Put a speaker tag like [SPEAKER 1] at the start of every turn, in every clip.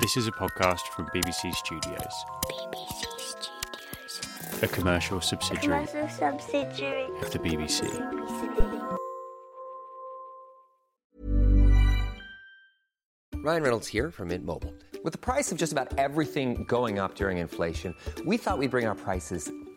[SPEAKER 1] This is a podcast from BBC Studios.
[SPEAKER 2] BBC Studios.
[SPEAKER 1] A commercial subsidiary
[SPEAKER 2] Commercial subsidiary
[SPEAKER 1] of the BBC.
[SPEAKER 3] Ryan Reynolds here from Mint Mobile. With the price of just about everything going up during inflation, we thought we'd bring our prices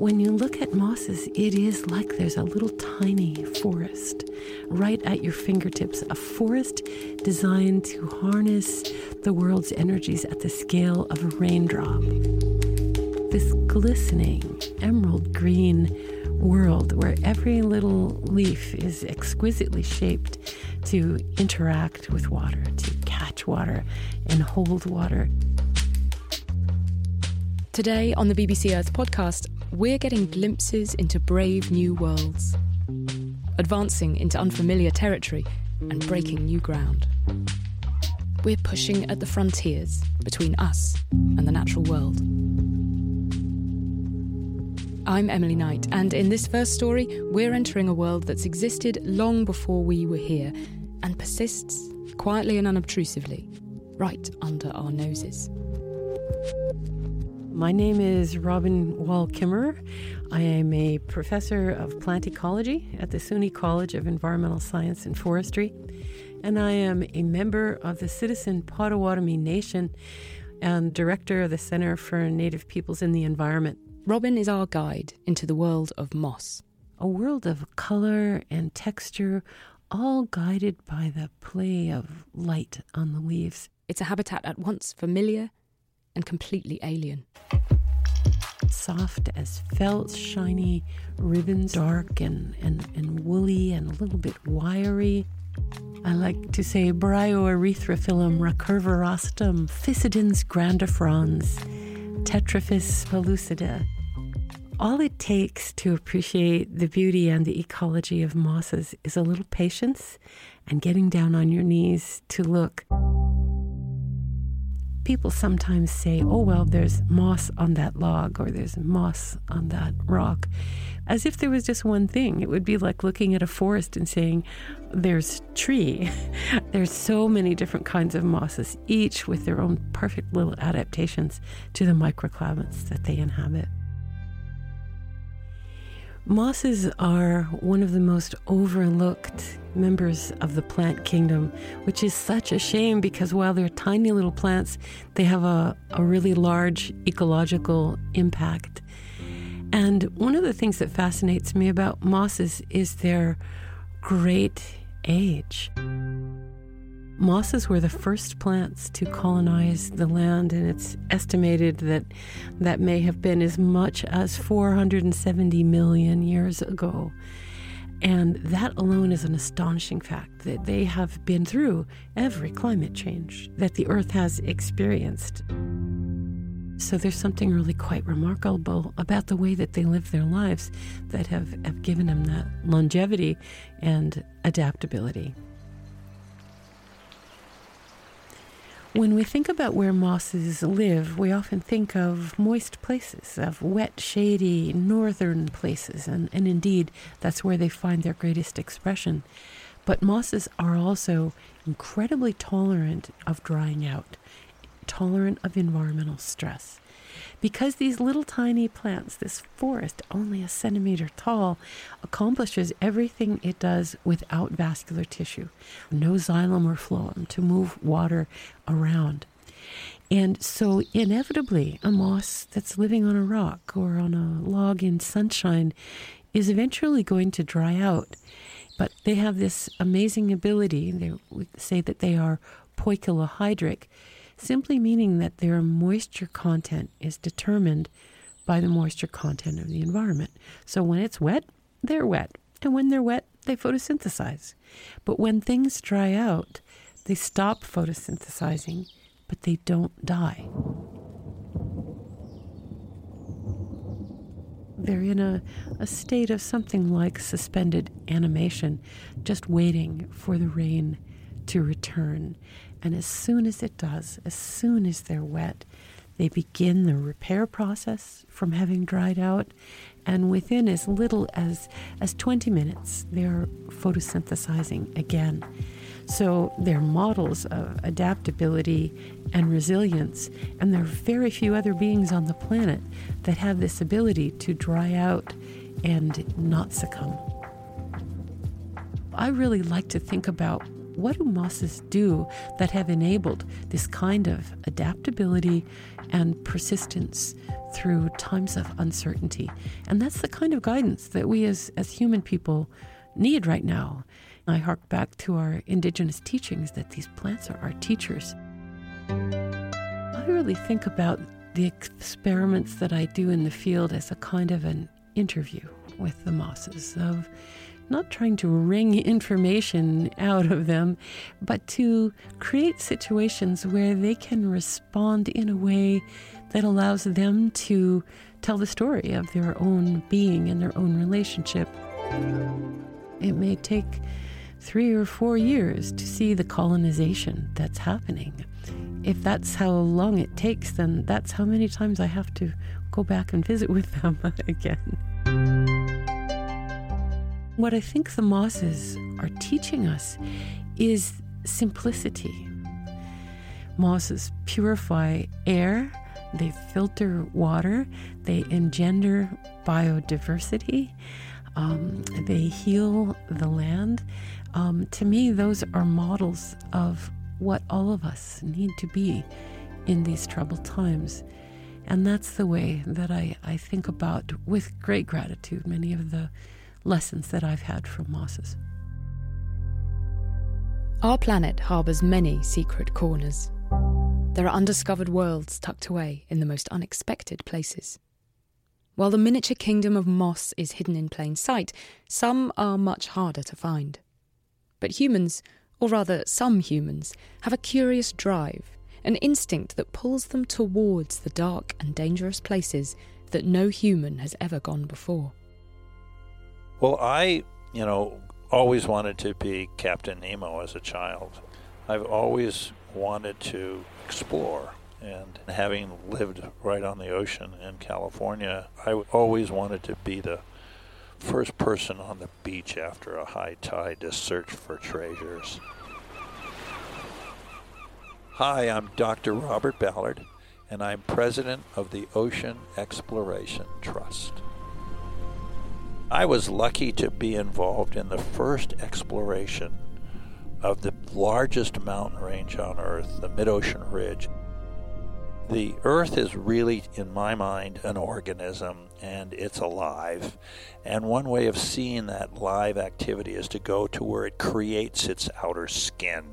[SPEAKER 4] When you look at mosses, it is like there's a little tiny forest right at your fingertips. A forest designed to harness the world's energies at the scale of a raindrop. This glistening emerald green world where every little leaf is exquisitely shaped to interact with water, to catch water and hold water.
[SPEAKER 5] Today on the BBC Earth podcast, we're getting glimpses into brave new worlds, advancing into unfamiliar territory and breaking new ground. We're pushing at the frontiers between us and the natural world. I'm Emily Knight, and in this first story, we're entering a world that's existed long before we were here and persists quietly and unobtrusively, right under our noses.
[SPEAKER 4] My name is Robin Wall Kimmerer. I am a professor of plant ecology at the SUNY College of Environmental Science and Forestry, and I am a member of the Citizen Potawatomi Nation and director of the Center for Native Peoples in the Environment.
[SPEAKER 5] Robin is our guide into the world of moss.
[SPEAKER 4] A world of color and texture, all guided by the play of light on the leaves.
[SPEAKER 5] It's a habitat at once familiar and completely alien.
[SPEAKER 4] soft as felt, shiny ribbons, dark and, and, and woolly and a little bit wiry. I like to say Bryoerythrophyllum recurvirostrum, Fissidens grandifrons, Tetraphis pellucida. All it takes to appreciate the beauty and the ecology of mosses is a little patience and getting down on your knees to look people sometimes say, oh, well, there's moss on that log or there's moss on that rock, as if there was just one thing. It would be like looking at a forest and saying, there's tree. there's so many different kinds of mosses, each with their own perfect little adaptations to the microclimates that they inhabit. Mosses are one of the most overlooked members of the plant kingdom, which is such a shame because while they're tiny little plants, they have a, a really large ecological impact. And one of the things that fascinates me about mosses is their great age. Mosses were the first plants to colonize the land, and it's estimated that that may have been as much as 470 million years ago. And that alone is an astonishing fact that they have been through every climate change that the Earth has experienced. So there's something really quite remarkable about the way that they live their lives that have, have given them that longevity and adaptability. When we think about where mosses live, we often think of moist places, of wet, shady, northern places, and, and indeed, that's where they find their greatest expression. But mosses are also incredibly tolerant of drying out, tolerant of environmental stress. Because these little tiny plants, this forest, only a centimeter tall, accomplishes everything it does without vascular tissue, no xylem or phloem to move water around. And so, inevitably, a moss that's living on a rock or on a log in sunshine is eventually going to dry out. But they have this amazing ability, they say that they are poikilohydric, simply meaning that their moisture content is determined by the moisture content of the environment. So when it's wet, they're wet. And when they're wet, they photosynthesize. But when things dry out, they stop photosynthesizing but they don't die. They're in a, a state of something like suspended animation, just waiting for the rain to return. And as soon as it does, as soon as they're wet, they begin the repair process from having dried out, and within as little as, as 20 minutes, they're photosynthesizing again. So they're models of adaptability and resilience, and there are very few other beings on the planet that have this ability to dry out and not succumb. I really like to think about what do mosses do that have enabled this kind of adaptability and persistence through times of uncertainty? And that's the kind of guidance that we as, as human people need right now. I hark back to our indigenous teachings that these plants are our teachers. I really think about the experiments that I do in the field as a kind of an interview with the mosses of not trying to wring information out of them, but to create situations where they can respond in a way that allows them to tell the story of their own being and their own relationship. It may take three or four years to see the colonization that's happening. If that's how long it takes, then that's how many times I have to go back and visit with them again. What I think the mosses are teaching us is simplicity. Mosses purify air, they filter water, they engender biodiversity, um, they heal the land, um, to me, those are models of what all of us need to be in these troubled times. And that's the way that I, I think about, with great gratitude, many of the lessons that I've had from mosses.
[SPEAKER 5] Our planet harbours many secret corners. There are undiscovered worlds tucked away in the most unexpected places. While the miniature kingdom of moss is hidden in plain sight, some are much harder to find. But humans, or rather some humans, have a curious drive, an instinct that pulls them towards the dark and dangerous places that no human has ever gone before.
[SPEAKER 6] Well, I, you know, always wanted to be Captain Nemo as a child. I've always wanted to explore. And having lived right on the ocean in California, I always wanted to be the first person on the beach after a high tide to search for treasures. Hi, I'm Dr. Robert Ballard, and I'm president of the Ocean Exploration Trust. I was lucky to be involved in the first exploration of the largest mountain range on Earth, the Mid Ocean Ridge. The Earth is really, in my mind, an organism and it's alive. And one way of seeing that live activity is to go to where it creates its outer skin.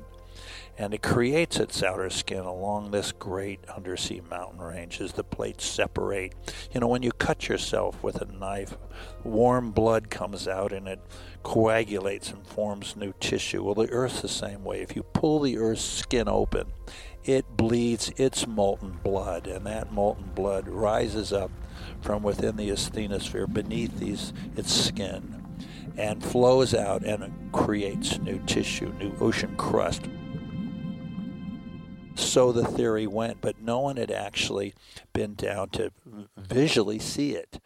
[SPEAKER 6] And it creates its outer skin along this great undersea mountain range as the plates separate. You know, when you cut yourself with a knife, warm blood comes out and it coagulates and forms new tissue. Well, the Earth's the same way. If you pull the Earth's skin open, it bleeds its molten blood, and that molten blood rises up from within the asthenosphere beneath these its skin and flows out and creates new tissue, new ocean crust. So the theory went, but no one had actually been down to visually see it.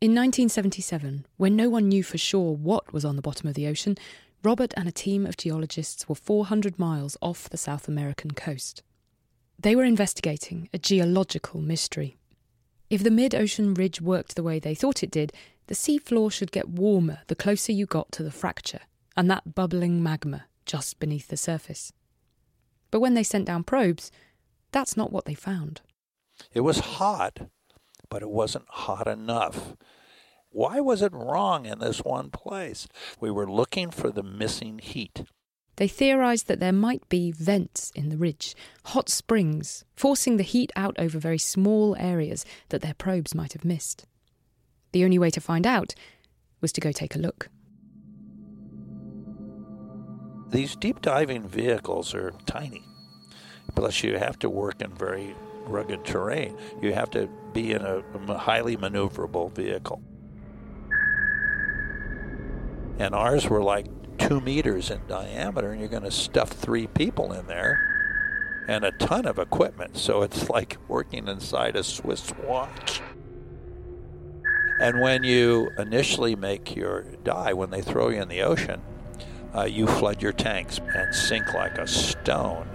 [SPEAKER 5] In 1977, when no one knew for sure what was on the bottom of the ocean, Robert and a team of geologists were 400 miles off the South American coast. They were investigating a geological mystery. If the mid ocean ridge worked the way they thought it did, the seafloor should get warmer the closer you got to the fracture and that bubbling magma just beneath the surface. But when they sent down probes, that's not what they found.
[SPEAKER 6] It was hot, but it wasn't hot enough. Why was it wrong in this one place? We were looking for the missing heat.
[SPEAKER 5] They theorized that there might be vents in the ridge, hot springs, forcing the heat out over very small areas that their probes might have missed. The only way to find out was to go take a look.
[SPEAKER 6] These deep diving vehicles are tiny. Plus, you have to work in very rugged terrain. You have to be in a, highly maneuverable vehicle. And ours were like two meters in diameter, and you're going to stuff three people in there and a ton of equipment. So it's like working inside a Swiss watch. And when you initially make your die, when they throw you in the ocean, uh, you flood your tanks and sink like a stone.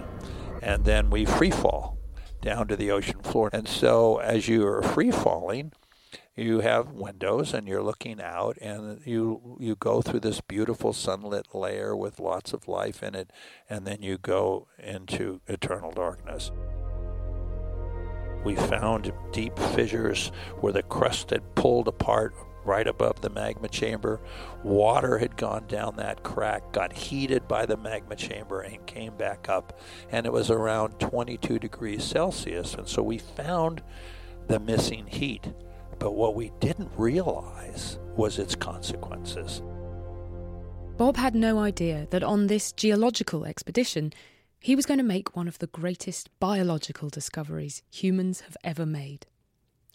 [SPEAKER 6] And then we free fall down to the ocean floor. And so as you are free falling, you have windows and you're looking out and you you go through this beautiful sunlit layer with lots of life in it and then you go into eternal darkness we found deep fissures where the crust had pulled apart right above the magma chamber. Water had gone down that crack, got heated by the magma chamber, and came back up. And it was around 22 degrees Celsius. And so we found the missing heat. But what we didn't realize was its consequences.
[SPEAKER 5] Bob had no idea that on this geological expedition, he was going to make one of the greatest biological discoveries humans have ever made.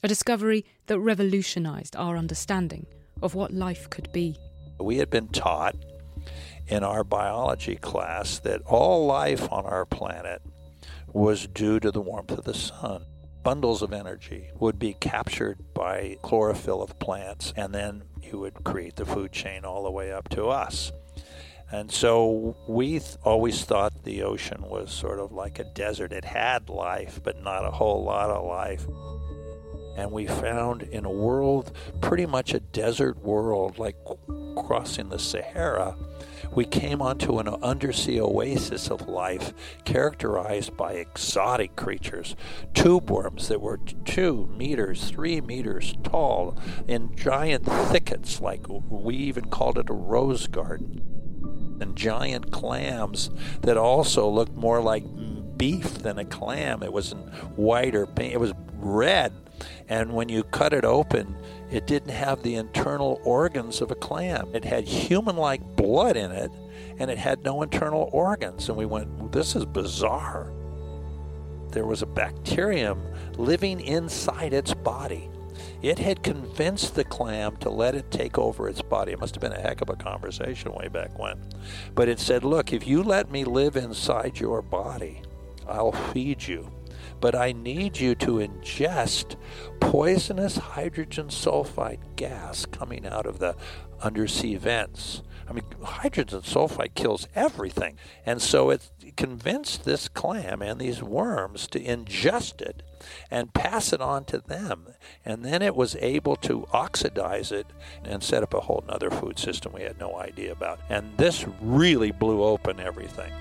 [SPEAKER 5] A discovery that revolutionized our understanding of what life could be.
[SPEAKER 6] We had been taught in our biology class that all life on our planet was due to the warmth of the sun. Bundles of energy would be captured by chlorophyll of plants, and then you would create the food chain all the way up to us. And so we th- always thought the ocean was sort of like a desert. It had life, but not a whole lot of life. And we found in a world, pretty much a desert world, like crossing the Sahara, we came onto an undersea oasis of life characterized by exotic creatures, tube worms that were two meters, three meters tall, in giant thickets, like we even called it a rose garden and giant clams that also looked more like beef than a clam. It wasn't white or pink, it was red. And when you cut it open, it didn't have the internal organs of a clam. It had human like blood in it, and it had no internal organs. And we went, this is bizarre. There was a bacterium living inside its body. It had convinced the clam to let it take over its body. It must have been a heck of a conversation way back when. But it said, Look, if you let me live inside your body, I'll feed you. But I need you to ingest poisonous hydrogen sulfide gas coming out of the undersea vents. I mean, hydrogen sulfide kills everything. And so it convinced this clam and these worms to ingest it and pass it on to them. And then it was able to oxidize it and set up a whole other food system we had no idea about. And this really blew open everything.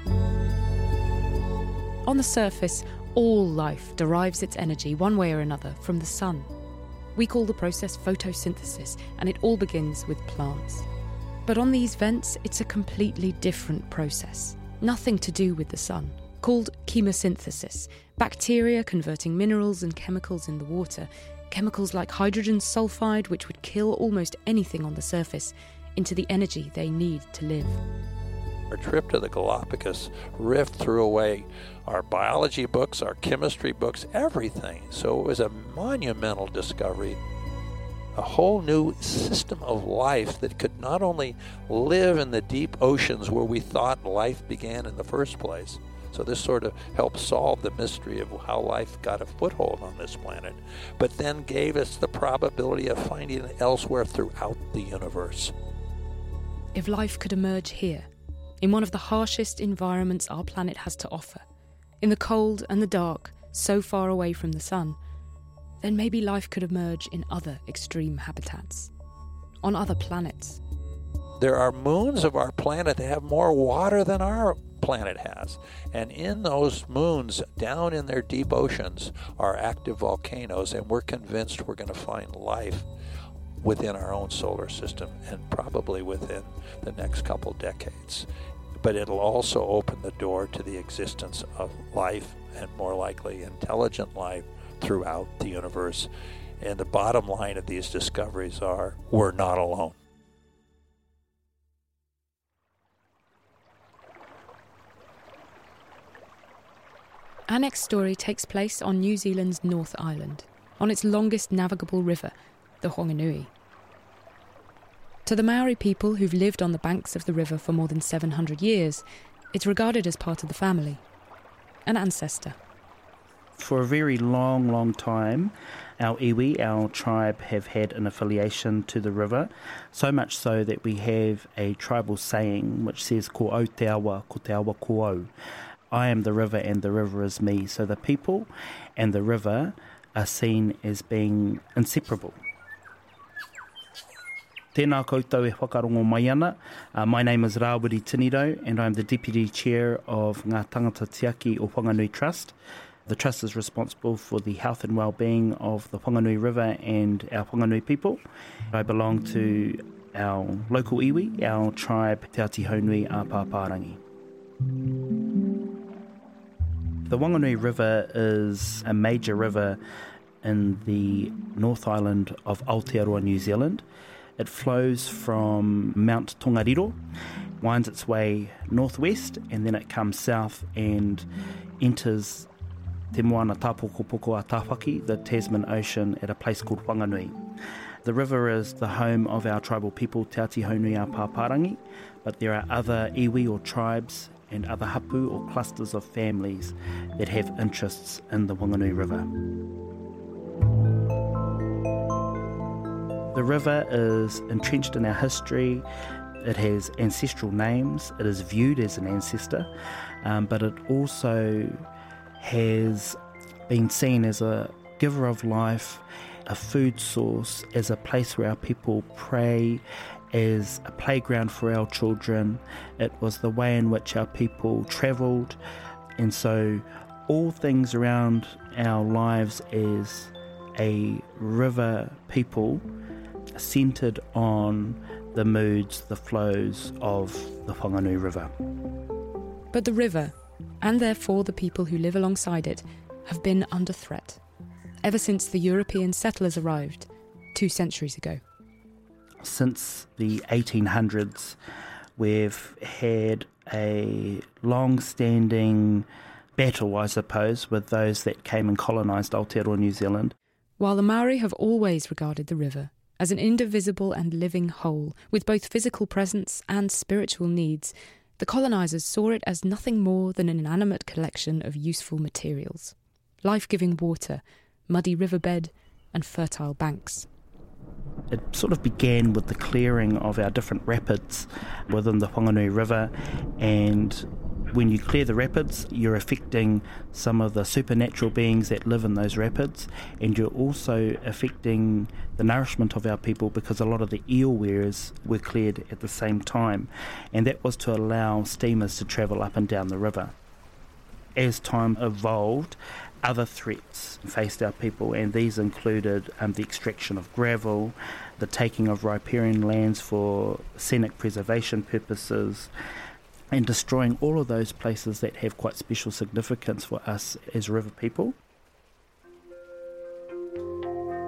[SPEAKER 5] On the surface, all life derives its energy one way or another from the sun. We call the process photosynthesis, and it all begins with plants. But on these vents, it's a completely different process, nothing to do with the sun called chemosynthesis bacteria converting minerals and chemicals in the water, chemicals like hydrogen sulfide, which would kill almost anything on the surface, into the energy they need to live.
[SPEAKER 6] Our trip to the Galapagos Rift threw away our biology books, our chemistry books, everything. So it was a monumental discovery. A whole new system of life that could not only live in the deep oceans where we thought life began in the first place, so this sort of helped solve the mystery of how life got a foothold on this planet, but then gave us the probability of finding it elsewhere throughout the universe.
[SPEAKER 5] If life could emerge here, in one of the harshest environments our planet has to offer, in the cold and the dark, so far away from the sun, then maybe life could emerge in other extreme habitats, on other planets.
[SPEAKER 6] There are moons of our planet that have more water than our planet has. And in those moons, down in their deep oceans, are active volcanoes, and we're convinced we're going to find life within our own solar system and probably within the next couple decades. But it'll also open the door to the existence of life and more likely intelligent life throughout the universe. And the bottom line of these discoveries are we're not alone.
[SPEAKER 5] Our next story takes place on New Zealand's North Island, on its longest navigable river, the Whanganui. To the Maori people who've lived on the banks of the river for more than 700 years, it's regarded as part of the family, an ancestor.
[SPEAKER 7] For a very long, long time, our iwi, our tribe, have had an affiliation to the river, so much so that we have a tribal saying which says, Ko au te awa, ko te awa ko au. I am the river and the river is me. So the people and the river are seen as being inseparable. Tēnā koutou e whakarongo mai ana. Uh, my name is Rawiri Tinirau and I'm the Deputy Chair of Ngā Tangata Tiaki o Whanganui Trust. The Trust is responsible for the health and well-being of the Whanganui River and our Whanganui people. I belong to our local iwi, our tribe Te Ati Haunui a Pāpārangi. The Wanganui River is a major river in the North Island of Aotearoa, New Zealand. It flows from Mount Tongariro, winds its way northwest, and then it comes south and enters Te Moana Tāpokopoko a Tāwhaki, the Tasman Ocean, at a place called Wanganui. The river is the home of our tribal people, Te Ati Haunui a Pāpārangi, but there are other iwi or tribes and other hapu or clusters of families that have interests in the Wanganui River. The river is entrenched in our history. It has ancestral names. It is viewed as an ancestor, um, but it also has been seen as a giver of life, a food source, as a place where our people pray, as a playground for our children. It was the way in which our people travelled, and so all things around our lives as a river people centred on the moods, the flows of the Whanganui River.
[SPEAKER 5] But the river, and therefore the people who live alongside it, have been under threat ever since the European settlers arrived two centuries ago.
[SPEAKER 7] Since the 1800s, we've had a long standing battle, I suppose, with those that came and colonised Aotearoa New Zealand.
[SPEAKER 5] While the Maori have always regarded the river as an indivisible and living whole, with both physical presence and spiritual needs, the colonisers saw it as nothing more than an inanimate collection of useful materials life giving water, muddy riverbed, and fertile banks.
[SPEAKER 7] It sort of began with the clearing of our different rapids within the Whanganui River, and when you clear the rapids, you're affecting some of the supernatural beings that live in those rapids, and you're also affecting the nourishment of our people because a lot of the eel weirs were cleared at the same time, and that was to allow steamers to travel up and down the river. As time evolved, other threats faced our people, and these included um, the extraction of gravel, the taking of riparian lands for scenic preservation purposes, and destroying all of those places that have quite special significance for us as river people.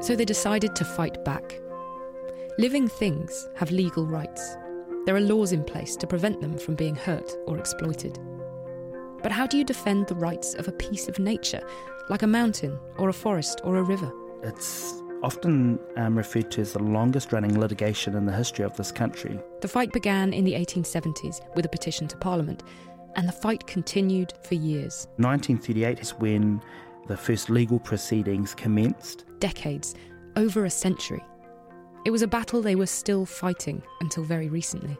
[SPEAKER 5] So they decided to fight back. Living things have legal rights. There are laws in place to prevent them from being hurt or exploited. But how do you defend the rights of a piece of nature, like a mountain or a forest or a river?
[SPEAKER 7] It's often um, referred to as the longest running litigation in the history of this country.
[SPEAKER 5] The fight began in the 1870s with a petition to Parliament, and the fight continued for years.
[SPEAKER 7] 1938 is when the first legal proceedings commenced.
[SPEAKER 5] Decades, over a century. It was a battle they were still fighting until very recently.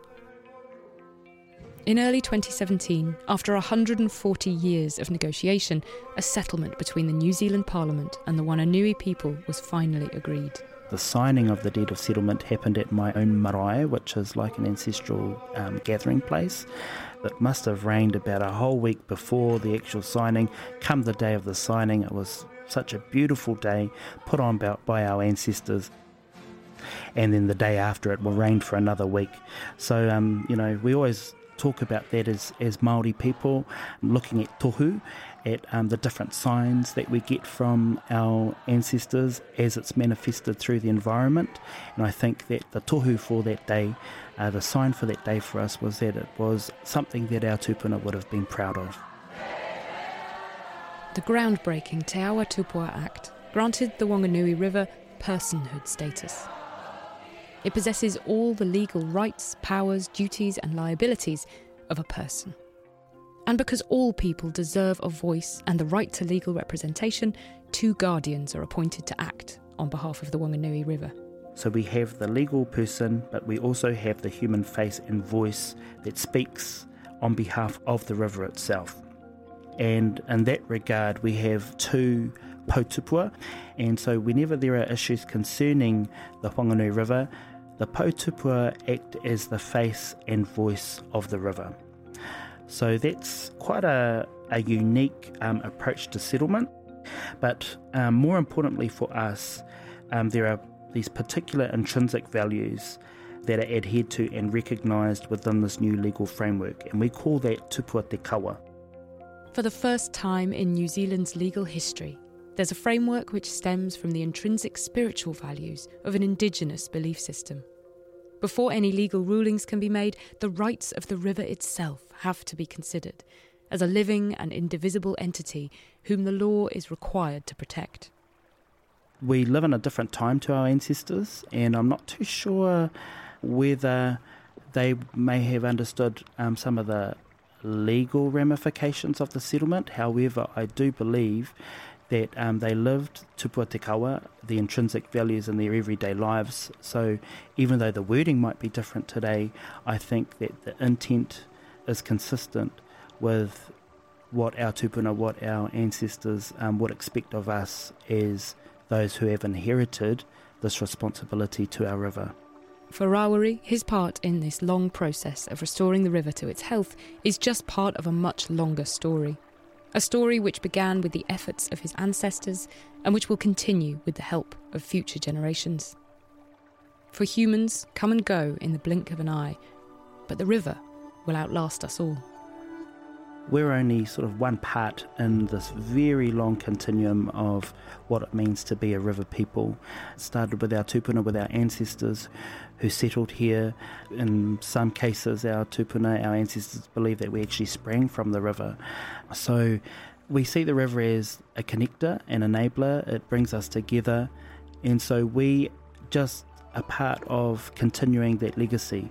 [SPEAKER 5] In early 2017, after 140 years of negotiation, a settlement between the New Zealand Parliament and the Wanganui people was finally agreed.
[SPEAKER 7] The signing of the deed of settlement happened at my own marae, which is like an ancestral um, gathering place. It must have rained about a whole week before the actual signing. Come the day of the signing, it was such a beautiful day put on by our ancestors and then the day after it will rain for another week. So, um, you know, we always talk about that as, as Māori people, looking at tohu, at um, the different signs that we get from our ancestors as it's manifested through the environment. And I think that the tohu for that day, uh, the sign for that day for us was that it was something that our tupuna would have been proud of.
[SPEAKER 5] the groundbreaking Te Awa Tupua Act granted the Wanganui River personhood status. It possesses all the legal rights, powers, duties, and liabilities of a person. And because all people deserve a voice and the right to legal representation, two guardians are appointed to act on behalf of the Wanganui River.
[SPEAKER 7] So we have the legal person, but we also have the human face and voice that speaks on behalf of the river itself. And in that regard, we have two Pou Tupua. And so, whenever there are issues concerning the Whanganui River, the Pou Tupua act as the face and voice of the river. So, that's quite a, a unique um, approach to settlement. But um, more importantly for us, um, there are these particular intrinsic values that are adhered to and recognised within this new legal framework, and we call that tupua te kawa.
[SPEAKER 5] For the first time in New Zealand's legal history, there's a framework which stems from the intrinsic spiritual values of an indigenous belief system. Before any legal rulings can be made, the rights of the river itself have to be considered as a living and indivisible entity whom the law is required to protect.
[SPEAKER 7] We live in a different time to our ancestors, and I'm not too sure whether they may have understood um, some of the legal ramifications of the settlement. However, I do believe that um, they lived tupua te kawa, the intrinsic values in their everyday lives. So even though the wording might be different today, I think that the intent is consistent with what our tupuna, what our ancestors um, would expect of us as those who have inherited this responsibility to our river.
[SPEAKER 5] For Rawiri, his part in this long process of restoring the river to its health is just part of a much longer story. A story which began with the efforts of his ancestors and which will continue with the help of future generations. For humans come and go in the blink of an eye, but the river will outlast us all.
[SPEAKER 7] We're only sort of one part in this very long continuum of what it means to be a river people. It started with our tupuna, with our ancestors who settled here. In some cases, our tupuna, our ancestors believe that we actually sprang from the river. So we see the river as a connector, an enabler. It brings us together. And so we just are part of continuing that legacy.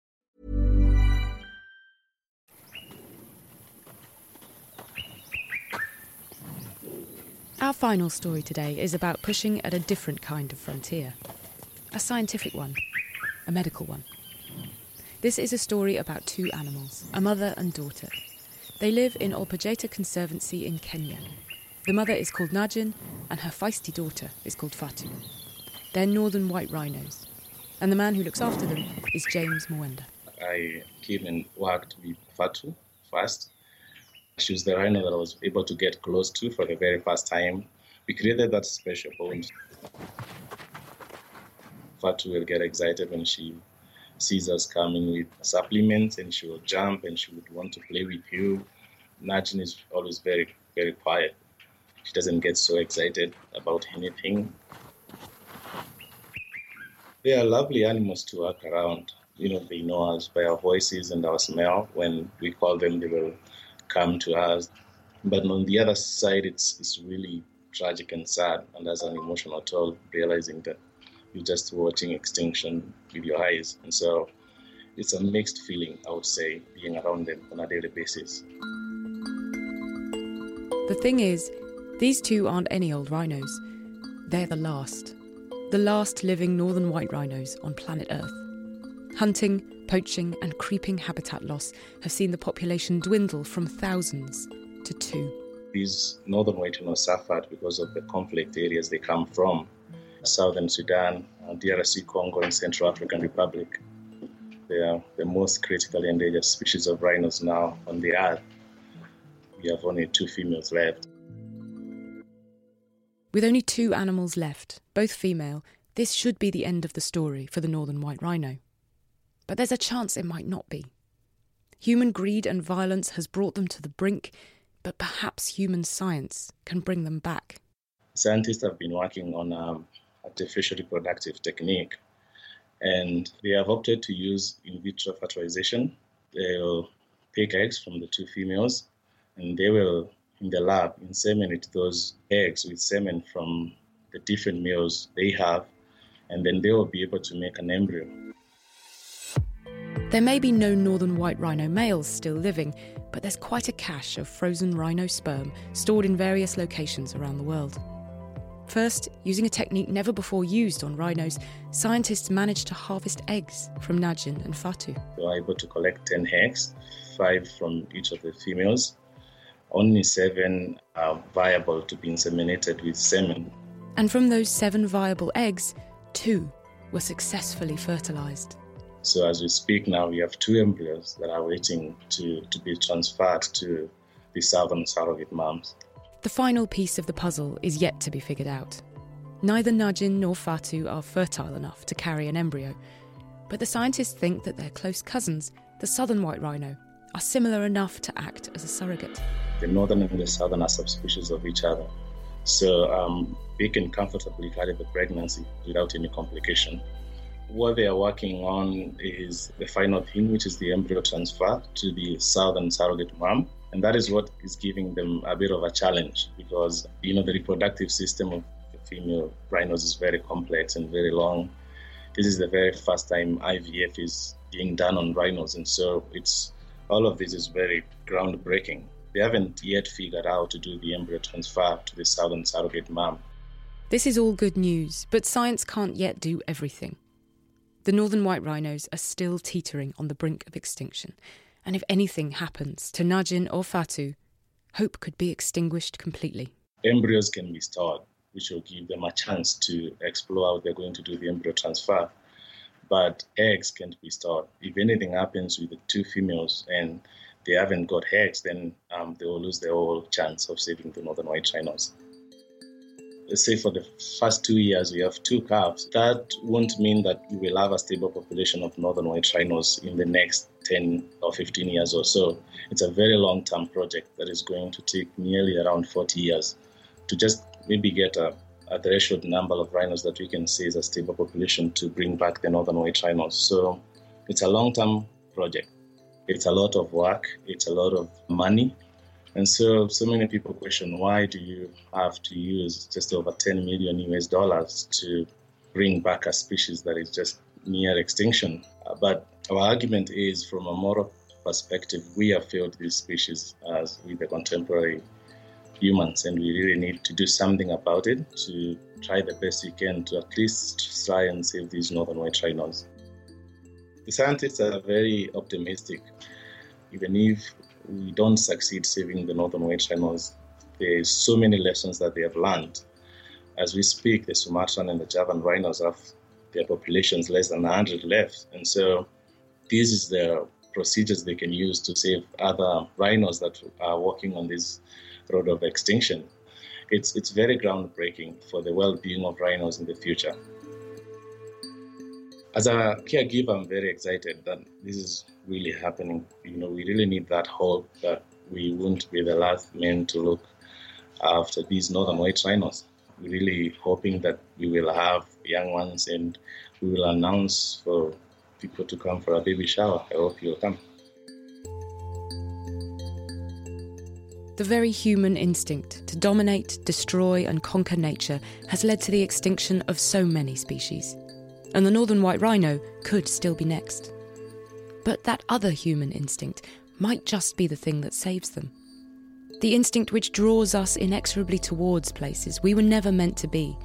[SPEAKER 5] Our final story today is about pushing at a different kind of frontier a scientific one, a medical one. This is a story about two animals, a mother and daughter. They live in Ol Pejeta Conservancy in Kenya. The mother is called Najin, and her feisty daughter is called Fatu. They're northern white rhinos, and the man who looks after them is James Mwenda.
[SPEAKER 8] I came and worked with Fatu first. She was the rhino that I was able to get close to for the very first time. We created that special bond. Fatu will get excited when she sees us coming with supplements and she will jump and she would want to play with you. Najin is always very, very quiet. She doesn't get so excited about anything. They are lovely animals to work around. You know, they know us by our voices and our smell. When we call them, they will come to us. But on the other side, it's, it's really tragic and sad, and as an emotional toll, realizing that you're just watching extinction with your eyes. And so it's a mixed feeling, I would say, being around them on a daily basis.
[SPEAKER 5] The thing is, these two aren't any old rhinos. They're the last. The last living northern white rhinos on planet Earth. Hunting, poaching, and creeping habitat loss have seen the population dwindle from thousands to two.
[SPEAKER 8] These northern white rhinos suffered because of the conflict areas they come from southern Sudan, uh, DRC Congo, and Central African Republic. They are the most critically endangered species of rhinos now on the earth. We have only two females left.
[SPEAKER 5] With only two animals left, both female, this should be the end of the story for the northern white rhino. But there's a chance it might not be. Human greed and violence has brought them to the brink, but perhaps human science can bring them back.
[SPEAKER 8] Scientists have been working on um, artificial reproductive technique, and they have opted to use in vitro fertilization. They'll pick eggs from the two females, and they will, in the lab, inseminate those eggs with semen from the different males they have, and then they will be able to make an embryo.
[SPEAKER 5] There may be no northern white rhino males still living, but there's quite a cache of frozen rhino sperm stored in various locations around the world. First, using a technique never before used on rhinos, scientists managed to harvest eggs from Najin and Fatu.
[SPEAKER 8] We were able to collect 10 eggs, five from each of the females. Only seven are viable to be inseminated with semen.
[SPEAKER 5] And from those seven viable eggs, two were successfully fertilized.
[SPEAKER 8] So as we speak now, we have two embryos that are waiting to, to be transferred to the southern surrogate moms.
[SPEAKER 5] The final piece of the puzzle is yet to be figured out. Neither Najin nor Fatu are fertile enough to carry an embryo, but the scientists think that their close cousins, the southern white rhino, are similar enough to act as a surrogate.
[SPEAKER 8] The northern and the southern are subspecies of each other, so um, they can comfortably carry the pregnancy without any complication. What they are working on is the final thing, which is the embryo transfer to the southern surrogate mom. And that is what is giving them a bit of a challenge because, you know, the reproductive system of the female rhinos is very complex and very long. This is the very first time IVF is being done on rhinos. And so it's all of this is very groundbreaking. They haven't yet figured out to do the embryo transfer to the southern surrogate mom.
[SPEAKER 5] This is all good news, but science can't yet do everything. The northern white rhinos are still teetering on the brink of extinction, and if anything happens to Najin or Fatu, hope could be extinguished completely.
[SPEAKER 8] Embryos can be stored, which will give them a chance to explore how they're going to do the embryo transfer. But eggs can't be stored. If anything happens with the two females and they haven't got eggs, then um, they will lose their whole chance of saving the northern white rhinos say for the first two years we have two calves, that won't mean that we will have a stable population of northern white rhinos in the next 10 or 15 years or so. It's a very long term project that is going to take nearly around 40 years to just maybe get a, a threshold number of rhinos that we can say is a stable population to bring back the northern white rhinos. So it's a long term project. It's a lot of work, it's a lot of money, and so, so many people question why do you have to use just over 10 million US dollars to bring back a species that is just near extinction? Uh, but our argument is from a moral perspective, we have failed this species as with the contemporary humans, and we really need to do something about it to try the best we can to at least try and save these northern white rhinos. The scientists are very optimistic. Even if we don't succeed saving the northern white rhinos, there's so many lessons that they have learned. As we speak, the Sumatran and the Javan rhinos have their populations less than 100 left. And so this is the procedures they can use to save other rhinos that are walking on this road of extinction. It's, it's very groundbreaking for the well being of rhinos in the future. As a caregiver, I'm very excited that this is really happening. You know, we really need that hope that we won't be the last men to look after these northern white rhinos. We're really hoping that we will have young ones and we will announce for people to come for a baby shower. I hope you'll come.
[SPEAKER 5] The very human instinct to dominate, destroy, and conquer nature has led to the extinction of so many species. And the northern white rhino could still be next. But that other human instinct might just be the thing that saves them. The instinct which draws us inexorably towards places we were never meant to be.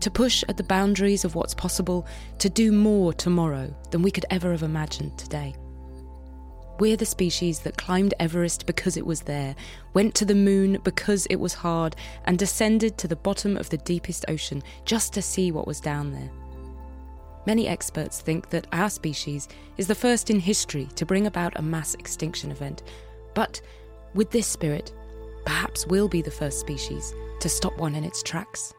[SPEAKER 5] To push at the boundaries of what's possible, to do more tomorrow than we could ever have imagined today. We're the species that climbed Everest because it was there, went to the moon because it was hard, and descended to the bottom of the deepest ocean just to see what was down there. Many experts think that our species is the first in history to bring about a mass extinction event. But with this spirit, perhaps we'll be the first species to stop one in its tracks.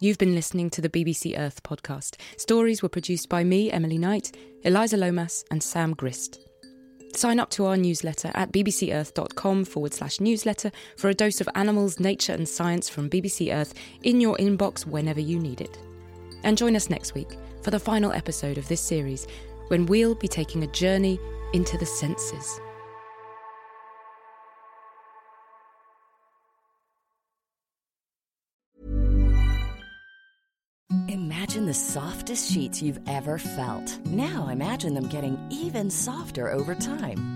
[SPEAKER 5] You've been listening to the BBC Earth podcast. Stories were produced by me, Emily Knight, Eliza Lomas, and Sam Grist. Sign up to our newsletter at bbcearth.com forward slash newsletter for a dose of animals, nature, and science from BBC Earth in your inbox whenever you need it. And join us next week for the final episode of this series when we'll be taking a journey into the senses.
[SPEAKER 9] Imagine the softest sheets you've ever felt. Now imagine them getting even softer over time.